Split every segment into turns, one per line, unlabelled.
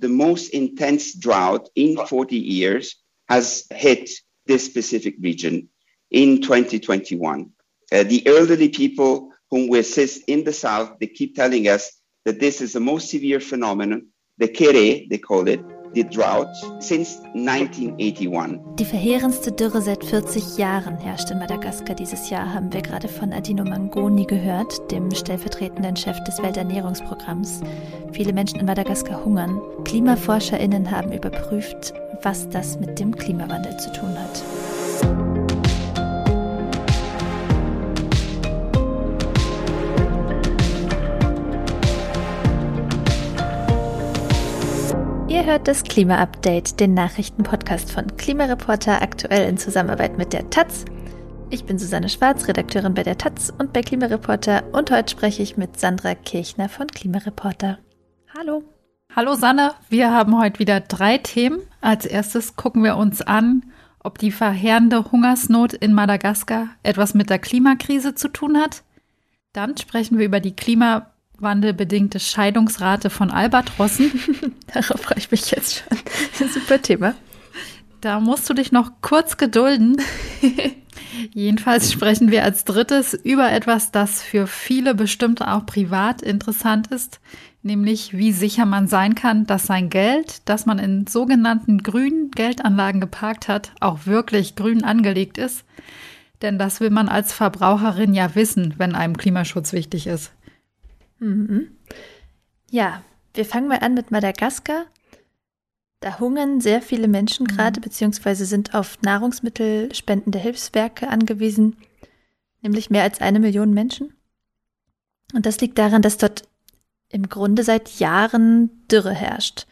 the most intense drought in 40 years has hit this specific region in 2021. Uh, the elderly people whom we assist in the south, they keep telling us that this is the most severe phenomenon, the kere, they call it, the drought, since 1981.
Die verheerendste Dürre seit 40 Jahren herrscht in Madagaskar dieses Jahr, haben wir gerade von Adino Mangoni gehört, dem stellvertretenden Chef des Welternährungsprogramms. Viele Menschen in Madagaskar hungern. KlimaforscherInnen haben überprüft, was das mit dem Klimawandel zu tun hat. Ihr hört das Klima-Update, den Nachrichtenpodcast von Klimareporter, aktuell in Zusammenarbeit mit der Taz. Ich bin Susanne Schwarz, Redakteurin bei der Taz und bei Klimareporter und heute spreche ich mit Sandra Kirchner von Klimareporter. Hallo.
Hallo Sanne, wir haben heute wieder drei Themen. Als erstes gucken wir uns an, ob die verheerende Hungersnot in Madagaskar etwas mit der Klimakrise zu tun hat. Dann sprechen wir über die Klima wandelbedingte Scheidungsrate von Albatrossen.
Darauf freue ich mich jetzt schon. Super Thema.
Da musst du dich noch kurz gedulden. Jedenfalls sprechen wir als drittes über etwas, das für viele bestimmt auch privat interessant ist, nämlich wie sicher man sein kann, dass sein Geld, das man in sogenannten grünen Geldanlagen geparkt hat, auch wirklich grün angelegt ist. Denn das will man als Verbraucherin ja wissen, wenn einem Klimaschutz wichtig ist.
Mhm. Ja, wir fangen mal an mit Madagaskar. Da hungern sehr viele Menschen mhm. gerade, beziehungsweise sind auf Nahrungsmittelspenden der Hilfswerke angewiesen, nämlich mehr als eine Million Menschen. Und das liegt daran, dass dort im Grunde seit Jahren Dürre herrscht,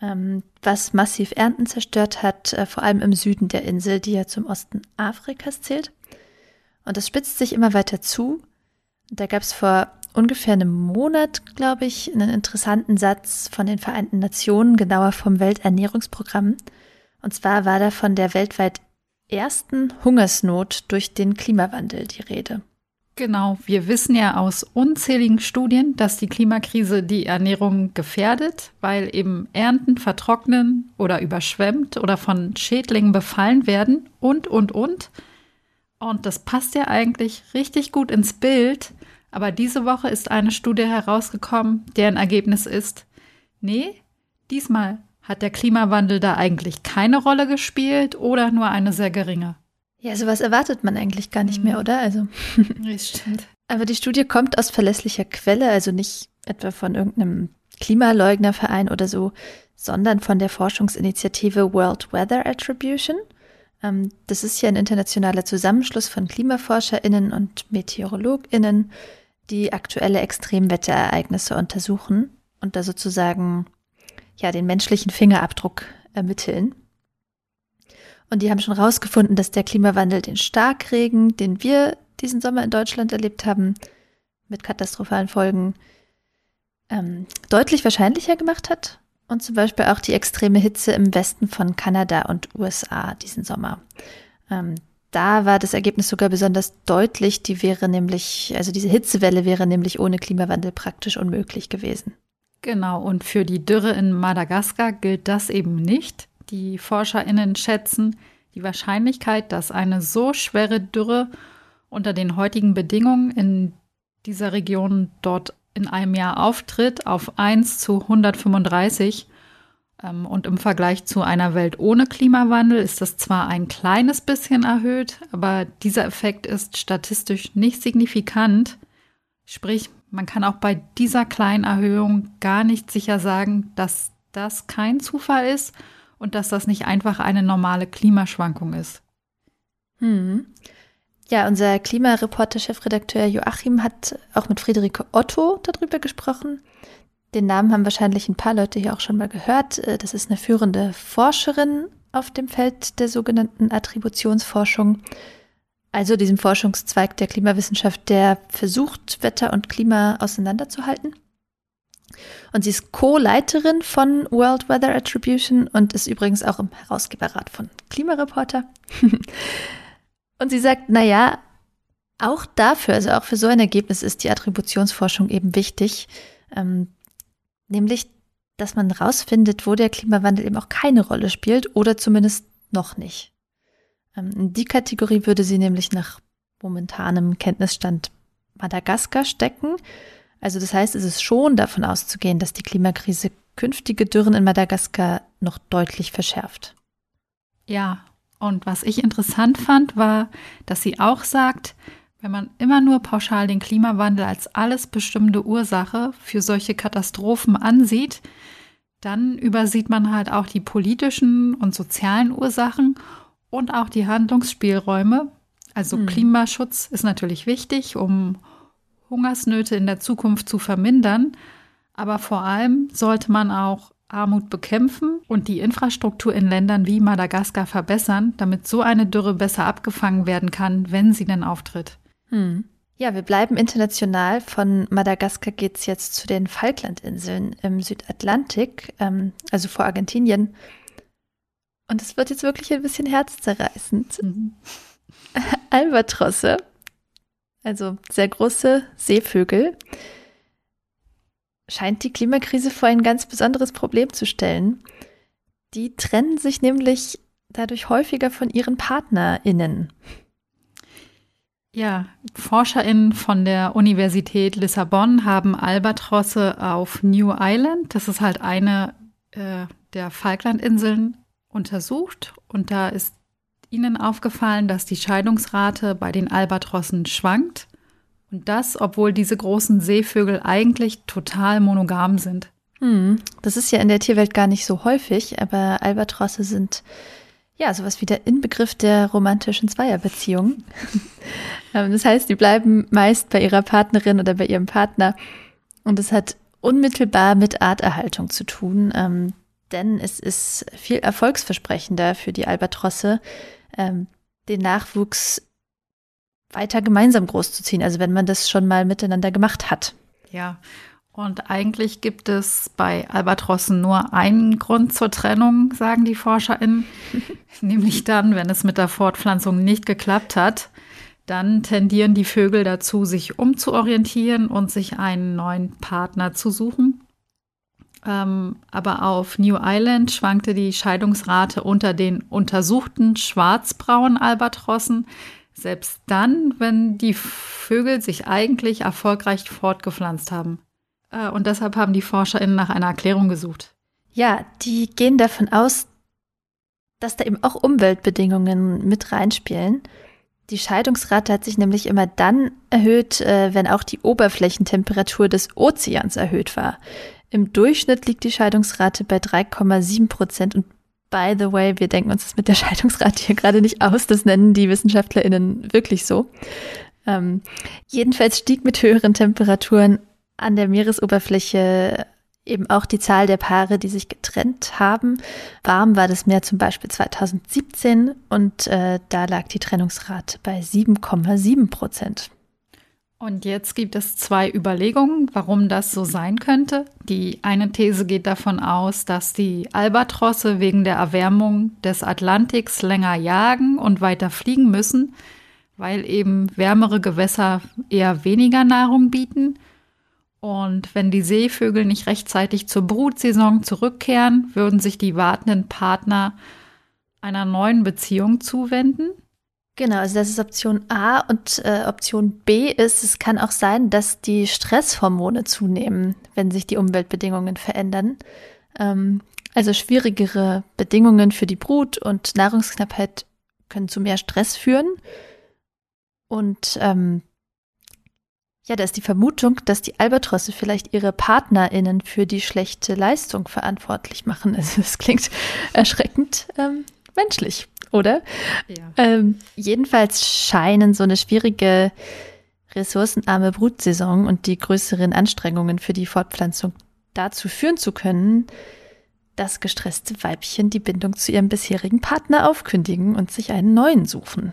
ähm, was massiv Ernten zerstört hat, äh, vor allem im Süden der Insel, die ja zum Osten Afrikas zählt. Und das spitzt sich immer weiter zu. Da gab es vor ungefähr einem Monat, glaube ich, einen interessanten Satz von den Vereinten Nationen, genauer vom Welternährungsprogramm. Und zwar war da von der weltweit ersten Hungersnot durch den Klimawandel die Rede.
Genau, wir wissen ja aus unzähligen Studien, dass die Klimakrise die Ernährung gefährdet, weil eben Ernten vertrocknen oder überschwemmt oder von Schädlingen befallen werden und, und, und. Und das passt ja eigentlich richtig gut ins Bild, aber diese Woche ist eine Studie herausgekommen, deren Ergebnis ist, nee, diesmal hat der Klimawandel da eigentlich keine Rolle gespielt oder nur eine sehr geringe.
Ja, sowas erwartet man eigentlich gar nicht mehr, mhm. oder? Also.
Das stimmt.
Aber die Studie kommt aus verlässlicher Quelle, also nicht etwa von irgendeinem Klimaleugnerverein oder so, sondern von der Forschungsinitiative World Weather Attribution. Ähm, das ist ja ein internationaler Zusammenschluss von KlimaforscherInnen und MeteorologInnen, die aktuelle Extremwetterereignisse untersuchen und da sozusagen ja den menschlichen Fingerabdruck ermitteln. Und die haben schon herausgefunden, dass der Klimawandel den Starkregen, den wir diesen Sommer in Deutschland erlebt haben, mit katastrophalen Folgen, ähm, deutlich wahrscheinlicher gemacht hat. Und zum Beispiel auch die extreme Hitze im Westen von Kanada und USA diesen Sommer. Ähm, da war das Ergebnis sogar besonders deutlich. Die wäre nämlich, also diese Hitzewelle wäre nämlich ohne Klimawandel praktisch unmöglich gewesen.
Genau, und für die Dürre in Madagaskar gilt das eben nicht. Die ForscherInnen schätzen die Wahrscheinlichkeit, dass eine so schwere Dürre unter den heutigen Bedingungen in dieser Region dort in einem Jahr auftritt, auf 1 zu 135. Ähm, und im Vergleich zu einer Welt ohne Klimawandel ist das zwar ein kleines bisschen erhöht, aber dieser Effekt ist statistisch nicht signifikant. Sprich, man kann auch bei dieser kleinen Erhöhung gar nicht sicher sagen, dass das kein Zufall ist und dass das nicht einfach eine normale Klimaschwankung ist.
Hm. Ja, unser Klimareporter-Chefredakteur Joachim hat auch mit Friederike Otto darüber gesprochen. Den Namen haben wahrscheinlich ein paar Leute hier auch schon mal gehört. Äh, das ist eine führende Forscherin auf dem Feld der sogenannten Attributionsforschung, also diesem Forschungszweig der Klimawissenschaft, der versucht, Wetter und Klima auseinanderzuhalten. Und sie ist Co-Leiterin von World Weather Attribution und ist übrigens auch im Herausgeberrat von Klimareporter. und sie sagt, na ja, auch dafür, also auch für so ein Ergebnis ist die Attributionsforschung eben wichtig. Ähm, Nämlich, dass man rausfindet, wo der Klimawandel eben auch keine Rolle spielt oder zumindest noch nicht. Ähm, in die Kategorie würde sie nämlich nach momentanem Kenntnisstand Madagaskar stecken. Also das heißt, es ist schon davon auszugehen, dass die Klimakrise künftige Dürren in Madagaskar noch deutlich verschärft.
Ja, und was ich interessant fand, war, dass sie auch sagt, wenn man immer nur pauschal den Klimawandel als alles bestimmende Ursache für solche Katastrophen ansieht, dann übersieht man halt auch die politischen und sozialen Ursachen und auch die Handlungsspielräume. Also hm. Klimaschutz ist natürlich wichtig, um Hungersnöte in der Zukunft zu vermindern, aber vor allem sollte man auch Armut bekämpfen und die Infrastruktur in Ländern wie Madagaskar verbessern, damit so eine Dürre besser abgefangen werden kann, wenn sie denn auftritt.
Hm. Ja, wir bleiben international. Von Madagaskar geht es jetzt zu den Falklandinseln im Südatlantik, ähm, also vor Argentinien. Und es wird jetzt wirklich ein bisschen herzzerreißend. Mhm. Albatrosse, also sehr große Seevögel, scheint die Klimakrise vor ein ganz besonderes Problem zu stellen. Die trennen sich nämlich dadurch häufiger von ihren PartnerInnen.
Ja, ForscherInnen von der Universität Lissabon haben Albatrosse auf New Island, das ist halt eine äh, der Falklandinseln, untersucht. Und da ist ihnen aufgefallen, dass die Scheidungsrate bei den Albatrossen schwankt. Und das, obwohl diese großen Seevögel eigentlich total monogam sind.
Hm, das ist ja in der Tierwelt gar nicht so häufig, aber Albatrosse sind ja, sowas wie der Inbegriff der romantischen Zweierbeziehung. Ähm, das heißt, die bleiben meist bei ihrer Partnerin oder bei ihrem Partner. Und es hat unmittelbar mit Arterhaltung zu tun, ähm, denn es ist viel erfolgsversprechender für die Albatrosse, ähm, den Nachwuchs weiter gemeinsam großzuziehen, also wenn man das schon mal miteinander gemacht hat.
Ja, und eigentlich gibt es bei Albatrossen nur einen Grund zur Trennung, sagen die ForscherInnen. Nämlich dann, wenn es mit der Fortpflanzung nicht geklappt hat, dann tendieren die Vögel dazu, sich umzuorientieren und sich einen neuen Partner zu suchen. Ähm, aber auf New Island schwankte die Scheidungsrate unter den untersuchten schwarzbraunen Albatrossen selbst dann, wenn die Vögel sich eigentlich erfolgreich fortgepflanzt haben. Äh, und deshalb haben die ForscherInnen nach einer Erklärung gesucht.
Ja, die gehen davon aus, dass da eben auch Umweltbedingungen mit reinspielen. Die Scheidungsrate hat sich nämlich immer dann erhöht, äh, wenn auch die Oberflächentemperatur des Ozeans erhöht war. Im Durchschnitt liegt die Scheidungsrate bei 3,7 Prozent und by the way, wir denken uns das mit der Scheidungsrate hier gerade nicht aus, das nennen die WissenschaftlerInnen wirklich so. Ähm, jedenfalls stieg mit höheren Temperaturen an der Meeresoberfläche eben auch die Zahl der Paare, die sich getrennt haben. Warm war das Meer zum Beispiel 2017 und äh, da lag die Trennungsrate bei 7,7 Prozent.
Und jetzt gibt es zwei Überlegungen, warum das so sein könnte. Die eine These geht davon aus, dass die Albatrosse wegen der Erwärmung des Atlantiks länger jagen und weiter fliegen müssen, weil eben wärmere Gewässer eher weniger Nahrung bieten. Und wenn die Seevögel nicht rechtzeitig zur Brutsaison zurückkehren, würden sich die wartenden Partner einer neuen Beziehung zuwenden.
Genau, also das ist Option A und äh, Option B ist, es kann auch sein, dass die Stresshormone zunehmen, wenn sich die Umweltbedingungen verändern. Ähm, also schwierigere Bedingungen für die Brut und Nahrungsknappheit können zu mehr Stress führen. Und ähm, ja, da ist die Vermutung, dass die Albatrosse vielleicht ihre PartnerInnen für die schlechte Leistung verantwortlich machen. Also es klingt erschreckend ähm, menschlich, oder? Ja. Ähm, jedenfalls scheinen so eine schwierige, ressourcenarme Brutsaison und die größeren Anstrengungen für die Fortpflanzung dazu führen zu können, dass gestresste Weibchen die Bindung zu ihrem bisherigen Partner aufkündigen und sich einen neuen suchen.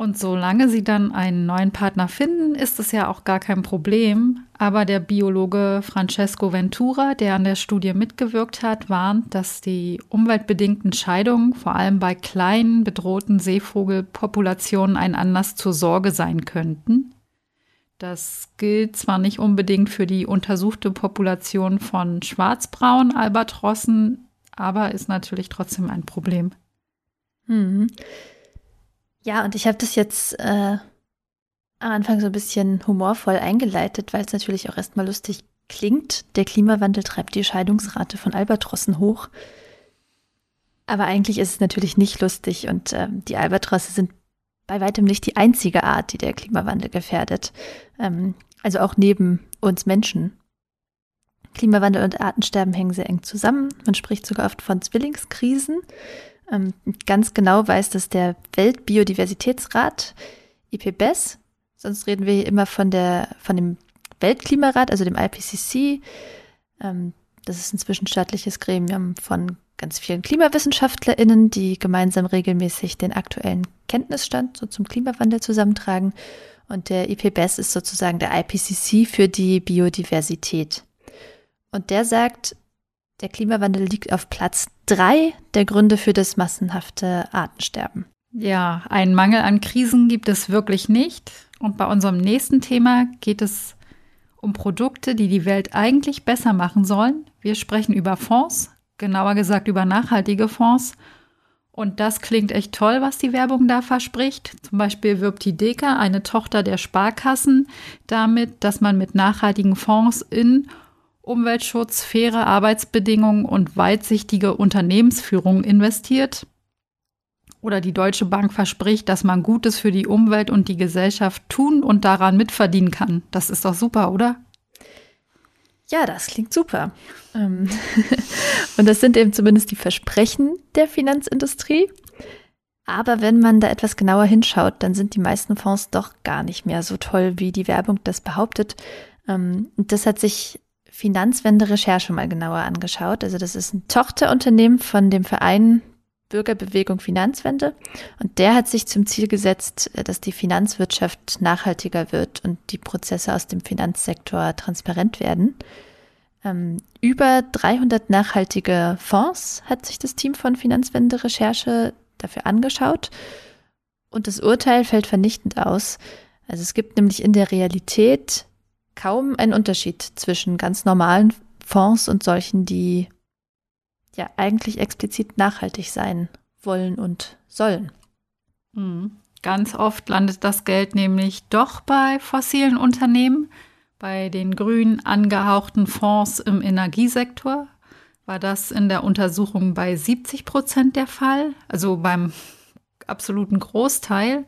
Und solange sie dann einen neuen Partner finden, ist es ja auch gar kein Problem. Aber der Biologe Francesco Ventura, der an der Studie mitgewirkt hat, warnt, dass die umweltbedingten Scheidungen vor allem bei kleinen bedrohten Seevogelpopulationen ein Anlass zur Sorge sein könnten. Das gilt zwar nicht unbedingt für die untersuchte Population von schwarzbraunen Albatrossen, aber ist natürlich trotzdem ein Problem.
Mhm. Ja, und ich habe das jetzt äh, am Anfang so ein bisschen humorvoll eingeleitet, weil es natürlich auch erstmal lustig klingt. Der Klimawandel treibt die Scheidungsrate von Albatrossen hoch. Aber eigentlich ist es natürlich nicht lustig und äh, die Albatrosse sind bei weitem nicht die einzige Art, die der Klimawandel gefährdet. Ähm, also auch neben uns Menschen. Klimawandel und Artensterben hängen sehr eng zusammen. Man spricht sogar oft von Zwillingskrisen. Ähm, ganz genau weiß das der Weltbiodiversitätsrat, IPBES. Sonst reden wir hier immer von der, von dem Weltklimarat, also dem IPCC. Ähm, das ist ein zwischenstaatliches Gremium von ganz vielen KlimawissenschaftlerInnen, die gemeinsam regelmäßig den aktuellen Kenntnisstand so zum Klimawandel zusammentragen. Und der IPBES ist sozusagen der IPCC für die Biodiversität. Und der sagt, der Klimawandel liegt auf Platz drei der Gründe für das massenhafte Artensterben.
Ja, einen Mangel an Krisen gibt es wirklich nicht. Und bei unserem nächsten Thema geht es um Produkte, die die Welt eigentlich besser machen sollen. Wir sprechen über Fonds, genauer gesagt über nachhaltige Fonds. Und das klingt echt toll, was die Werbung da verspricht. Zum Beispiel wirbt die Deka, eine Tochter der Sparkassen, damit, dass man mit nachhaltigen Fonds in Umweltschutz, faire Arbeitsbedingungen und weitsichtige Unternehmensführung investiert. Oder die Deutsche Bank verspricht, dass man Gutes für die Umwelt und die Gesellschaft tun und daran mitverdienen kann. Das ist doch super, oder?
Ja, das klingt super. Ähm, und das sind eben zumindest die Versprechen der Finanzindustrie. Aber wenn man da etwas genauer hinschaut, dann sind die meisten Fonds doch gar nicht mehr so toll, wie die Werbung das behauptet. Ähm, und das hat sich Finanzwende Recherche mal genauer angeschaut. Also das ist ein Tochterunternehmen von dem Verein Bürgerbewegung Finanzwende. Und der hat sich zum Ziel gesetzt, dass die Finanzwirtschaft nachhaltiger wird und die Prozesse aus dem Finanzsektor transparent werden. Ähm, über 300 nachhaltige Fonds hat sich das Team von Finanzwende Recherche dafür angeschaut. Und das Urteil fällt vernichtend aus. Also es gibt nämlich in der Realität kaum einen Unterschied zwischen ganz normalen Fonds und solchen, die ja eigentlich explizit nachhaltig sein wollen und sollen.
Mhm. Ganz oft landet das Geld nämlich doch bei fossilen Unternehmen. Bei den grün angehauchten Fonds im Energiesektor war das in der Untersuchung bei 70 Prozent der Fall, also beim absoluten Großteil.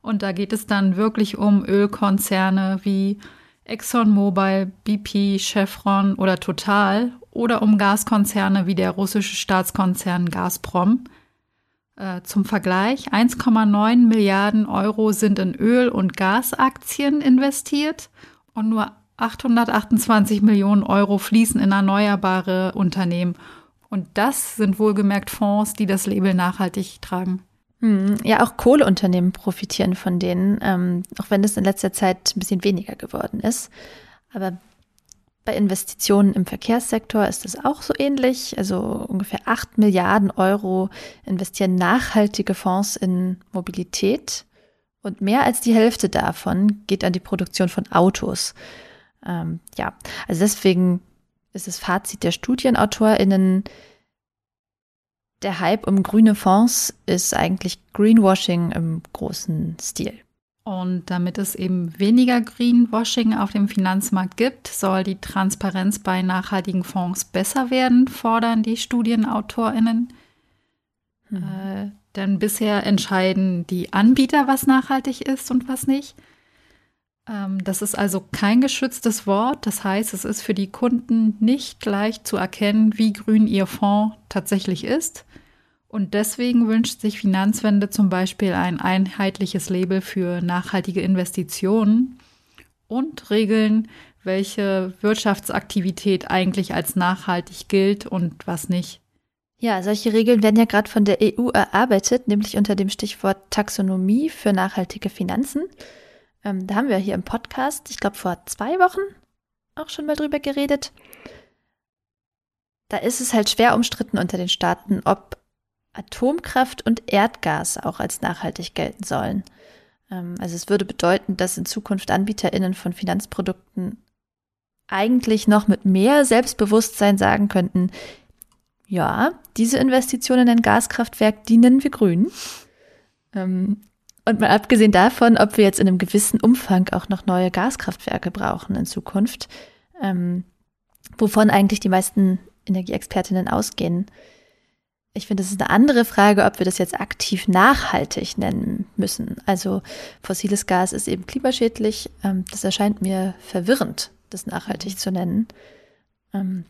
Und da geht es dann wirklich um Ölkonzerne wie ExxonMobil, BP, Chevron oder Total oder um Gaskonzerne wie der russische Staatskonzern Gazprom. Äh, zum Vergleich, 1,9 Milliarden Euro sind in Öl- und Gasaktien investiert und nur 828 Millionen Euro fließen in erneuerbare Unternehmen. Und das sind wohlgemerkt Fonds, die das Label nachhaltig tragen.
Hm, ja, auch Kohleunternehmen profitieren von denen, ähm, auch wenn es in letzter Zeit ein bisschen weniger geworden ist. Aber bei Investitionen im Verkehrssektor ist es auch so ähnlich. Also ungefähr 8 Milliarden Euro investieren nachhaltige Fonds in Mobilität und mehr als die Hälfte davon geht an die Produktion von Autos. Ähm, ja, also deswegen ist das Fazit der StudienautorInnen, der Hype um grüne Fonds ist eigentlich Greenwashing im großen Stil.
Und damit es eben weniger Greenwashing auf dem Finanzmarkt gibt, soll die Transparenz bei nachhaltigen Fonds besser werden, fordern die Studienautorinnen. Hm. Äh, denn bisher entscheiden die Anbieter, was nachhaltig ist und was nicht. Ähm, das ist also kein geschütztes Wort. Das heißt, es ist für die Kunden nicht leicht zu erkennen, wie grün ihr Fonds tatsächlich ist. Und deswegen wünscht sich Finanzwende zum Beispiel ein einheitliches Label für nachhaltige Investitionen und Regeln, welche Wirtschaftsaktivität eigentlich als nachhaltig gilt und was nicht.
Ja, solche Regeln werden ja gerade von der EU erarbeitet, nämlich unter dem Stichwort Taxonomie für nachhaltige Finanzen. Ähm, da haben wir hier im Podcast, ich glaube vor zwei Wochen auch schon mal drüber geredet. Da ist es halt schwer umstritten unter den Staaten, ob Atomkraft und Erdgas auch als nachhaltig gelten sollen. Ähm, also es würde bedeuten, dass in Zukunft AnbieterInnen von Finanzprodukten eigentlich noch mit mehr Selbstbewusstsein sagen könnten, ja, diese Investition in ein Gaskraftwerk, die nennen wir grün. Ähm, und mal abgesehen davon, ob wir jetzt in einem gewissen Umfang auch noch neue Gaskraftwerke brauchen in Zukunft, ähm, wovon eigentlich die meisten Energieexpertinnen ausgehen. Ich finde, es ist eine andere Frage, ob wir das jetzt aktiv nachhaltig nennen müssen. Also fossiles Gas ist eben klimaschädlich. Ähm, das erscheint mir verwirrend, das nachhaltig zu nennen. Ähm,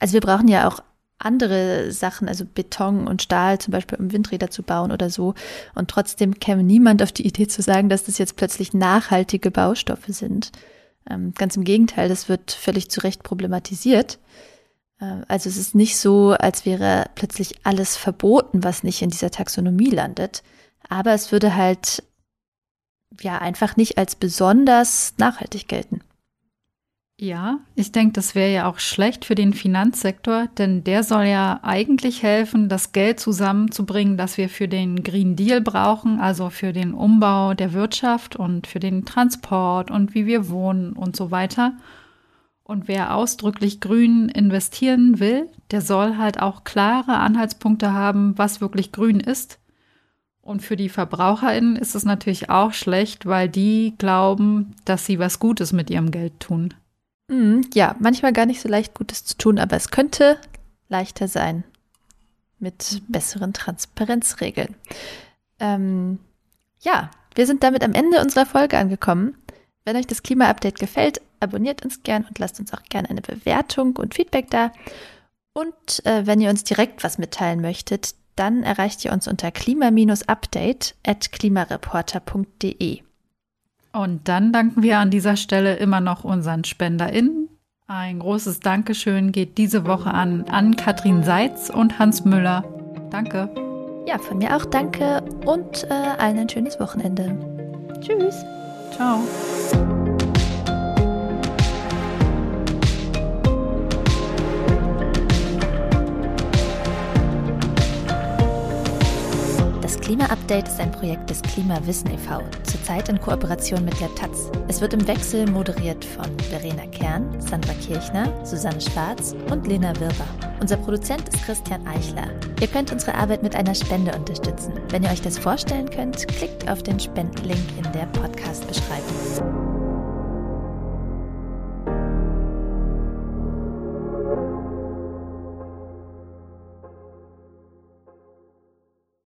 also wir brauchen ja auch andere Sachen, also Beton und Stahl zum Beispiel, um Windräder zu bauen oder so. Und trotzdem käme niemand auf die Idee zu sagen, dass das jetzt plötzlich nachhaltige Baustoffe sind. Ähm, ganz im Gegenteil, das wird völlig zu Recht problematisiert. Äh, also es ist nicht so, als wäre plötzlich alles verboten, was nicht in dieser Taxonomie landet. Aber es würde halt ja einfach nicht als besonders nachhaltig gelten.
Ja, ich denke, das wäre ja auch schlecht für den Finanzsektor, denn der soll ja eigentlich helfen, das Geld zusammenzubringen, das wir für den Green Deal brauchen, also für den Umbau der Wirtschaft und für den Transport und wie wir wohnen und so weiter. Und wer ausdrücklich grün investieren will, der soll halt auch klare Anhaltspunkte haben, was wirklich grün ist. Und für die VerbraucherInnen ist es natürlich auch schlecht, weil die glauben, dass sie was Gutes mit ihrem Geld tun.
Mhm, ja, manchmal gar nicht so leicht Gutes zu tun, aber es könnte leichter sein mit besseren Transparenzregeln. Ähm, ja, wir sind damit am Ende unserer Folge angekommen. Wenn euch das Klima-Update gefällt, abonniert uns gern und lasst uns auch gerne eine Bewertung und Feedback da. Und äh, wenn ihr uns direkt was mitteilen möchtet, dann erreicht ihr uns unter klima-update at klimareporter.de.
Und dann danken wir an dieser Stelle immer noch unseren SpenderInnen. Ein großes Dankeschön geht diese Woche an Ann-Kathrin Seitz und Hans Müller. Danke.
Ja, von mir auch danke und äh, allen ein schönes Wochenende. Tschüss.
Ciao.
Klima-Update ist ein Projekt des Klimawissen e.V., zurzeit in Kooperation mit der Taz. Es wird im Wechsel moderiert von Verena Kern, Sandra Kirchner, Susanne Schwarz und Lena Wirber. Unser Produzent ist Christian Eichler. Ihr könnt unsere Arbeit mit einer Spende unterstützen. Wenn ihr euch das vorstellen könnt, klickt auf den Spendenlink in der Podcast-Beschreibung.